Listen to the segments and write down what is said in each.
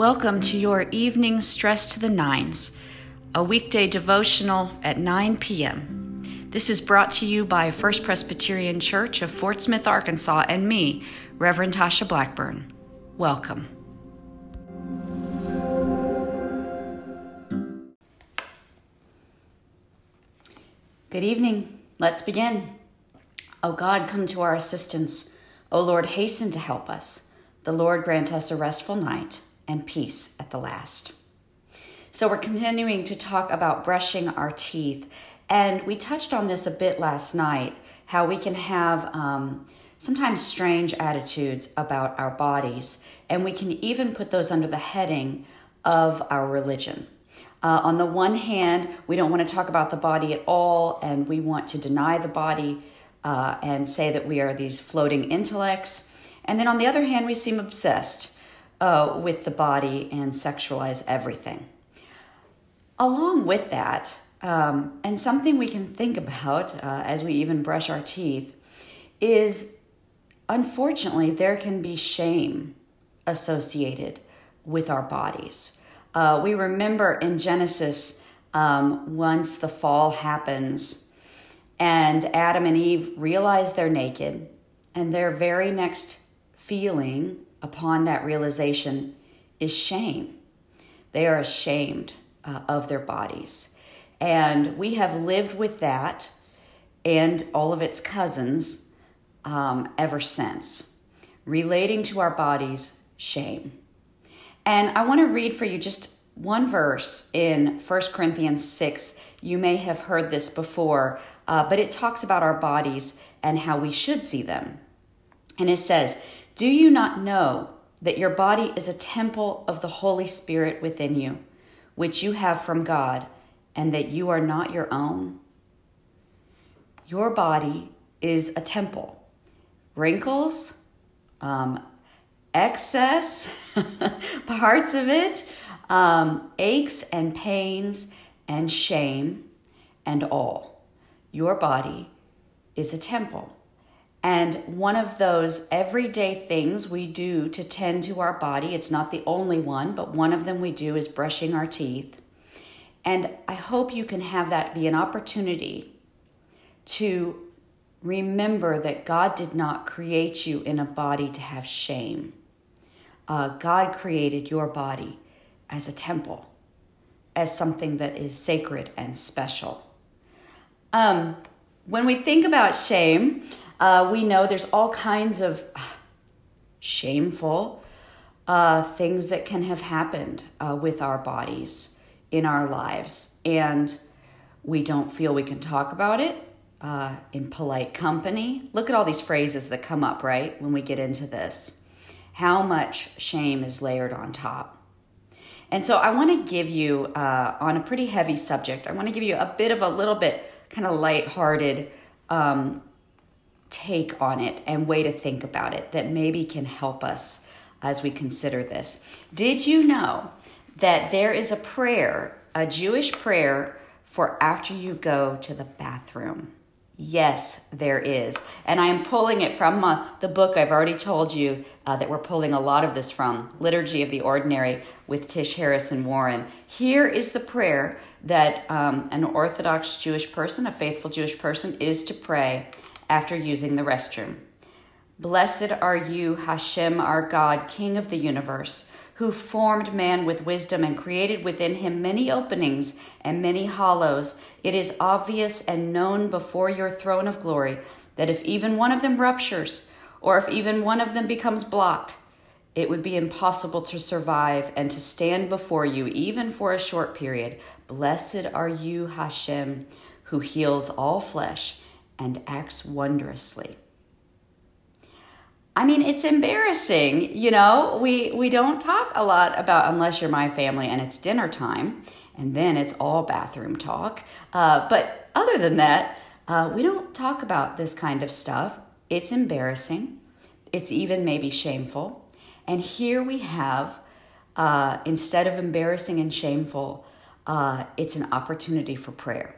Welcome to your evening Stress to the Nines, a weekday devotional at 9 p.m. This is brought to you by First Presbyterian Church of Fort Smith, Arkansas, and me, Reverend Tasha Blackburn. Welcome. Good evening. Let's begin. O God, come to our assistance. O Lord, hasten to help us. The Lord grant us a restful night and peace at the last. So, we're continuing to talk about brushing our teeth. And we touched on this a bit last night how we can have um, sometimes strange attitudes about our bodies. And we can even put those under the heading of our religion. Uh, on the one hand, we don't want to talk about the body at all, and we want to deny the body uh, and say that we are these floating intellects. And then on the other hand, we seem obsessed uh, with the body and sexualize everything. Along with that, um, and something we can think about uh, as we even brush our teeth, is unfortunately there can be shame associated with our bodies. Uh, we remember in Genesis, um, once the fall happens, and Adam and Eve realize they're naked, and their very next feeling upon that realization is shame. They are ashamed uh, of their bodies. And we have lived with that and all of its cousins um, ever since, relating to our bodies, shame. And I want to read for you just one verse in 1 Corinthians 6. You may have heard this before, uh, but it talks about our bodies and how we should see them. And it says, Do you not know that your body is a temple of the Holy Spirit within you, which you have from God, and that you are not your own? Your body is a temple. Wrinkles, um, excess, parts of it, um, aches and pains, and shame, and all. Your body is a temple. And one of those everyday things we do to tend to our body, it's not the only one, but one of them we do is brushing our teeth. And I hope you can have that be an opportunity to remember that God did not create you in a body to have shame. Uh, God created your body as a temple, as something that is sacred and special. Um, when we think about shame, uh, we know there's all kinds of shameful uh, things that can have happened uh, with our bodies in our lives, and we don't feel we can talk about it uh, in polite company. Look at all these phrases that come up, right, when we get into this. How much shame is layered on top. And so I want to give you, uh, on a pretty heavy subject, I want to give you a bit of a little bit kind of lighthearted um, take on it and way to think about it that maybe can help us as we consider this. Did you know that there is a prayer, a Jewish prayer for after you go to the bathroom? Yes, there is. And I am pulling it from uh, the book I've already told you uh, that we're pulling a lot of this from Liturgy of the Ordinary with Tish Harrison Warren. Here is the prayer that um, an Orthodox Jewish person, a faithful Jewish person, is to pray after using the restroom. Blessed are you, Hashem, our God, King of the universe, who formed man with wisdom and created within him many openings and many hollows. It is obvious and known before your throne of glory that if even one of them ruptures, or if even one of them becomes blocked, it would be impossible to survive and to stand before you, even for a short period. Blessed are you, Hashem, who heals all flesh and acts wondrously. I mean, it's embarrassing, you know. We we don't talk a lot about unless you're my family and it's dinner time, and then it's all bathroom talk. Uh, but other than that, uh, we don't talk about this kind of stuff. It's embarrassing. It's even maybe shameful. And here we have, uh, instead of embarrassing and shameful, uh, it's an opportunity for prayer,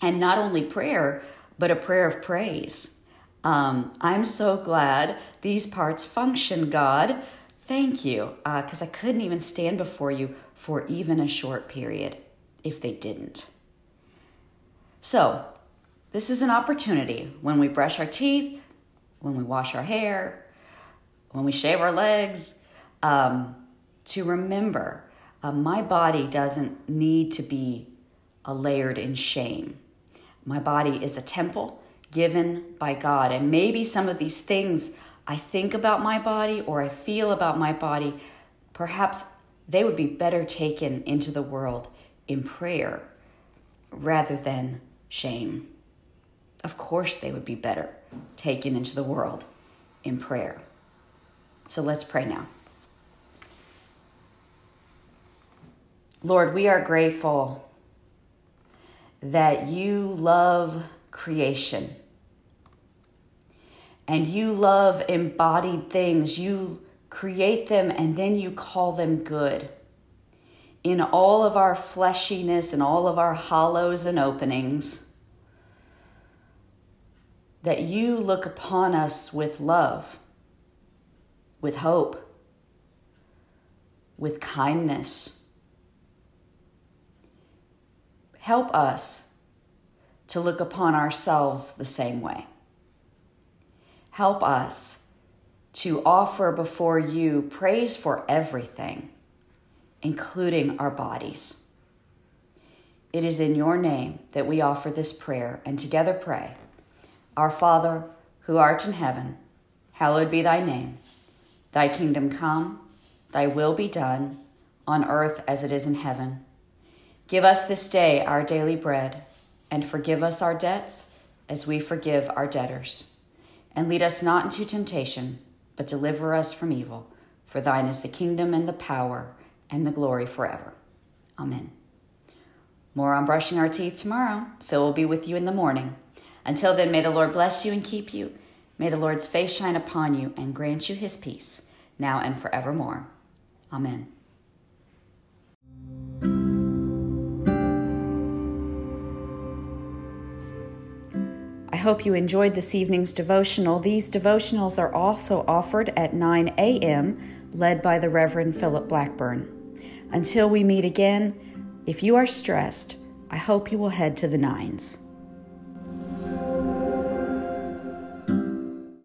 and not only prayer, but a prayer of praise. Um, I'm so glad these parts function, God. thank you, because uh, I couldn't even stand before you for even a short period if they didn't. So, this is an opportunity when we brush our teeth, when we wash our hair, when we shave our legs, um, to remember uh, my body doesn't need to be uh, layered in shame. My body is a temple given by God. And maybe some of these things I think about my body or I feel about my body, perhaps they would be better taken into the world in prayer rather than shame. Of course, they would be better taken into the world in prayer. So let's pray now. Lord, we are grateful that you love creation and you love embodied things. You create them and then you call them good. In all of our fleshiness and all of our hollows and openings, that you look upon us with love, with hope, with kindness. Help us to look upon ourselves the same way. Help us to offer before you praise for everything, including our bodies. It is in your name that we offer this prayer and together pray Our Father, who art in heaven, hallowed be thy name. Thy kingdom come, thy will be done, on earth as it is in heaven. Give us this day our daily bread, and forgive us our debts as we forgive our debtors and lead us not into temptation, but deliver us from evil. For thine is the kingdom and the power and the glory forever. Amen. More on brushing our teeth tomorrow. Phil will be with you in the morning. Until then, may the Lord bless you and keep you. May the Lord's face shine upon you and grant you his peace, now and forevermore. Amen. Hope you enjoyed this evening's devotional. These devotionals are also offered at 9 a.m., led by the Reverend Philip Blackburn. Until we meet again, if you are stressed, I hope you will head to the nines.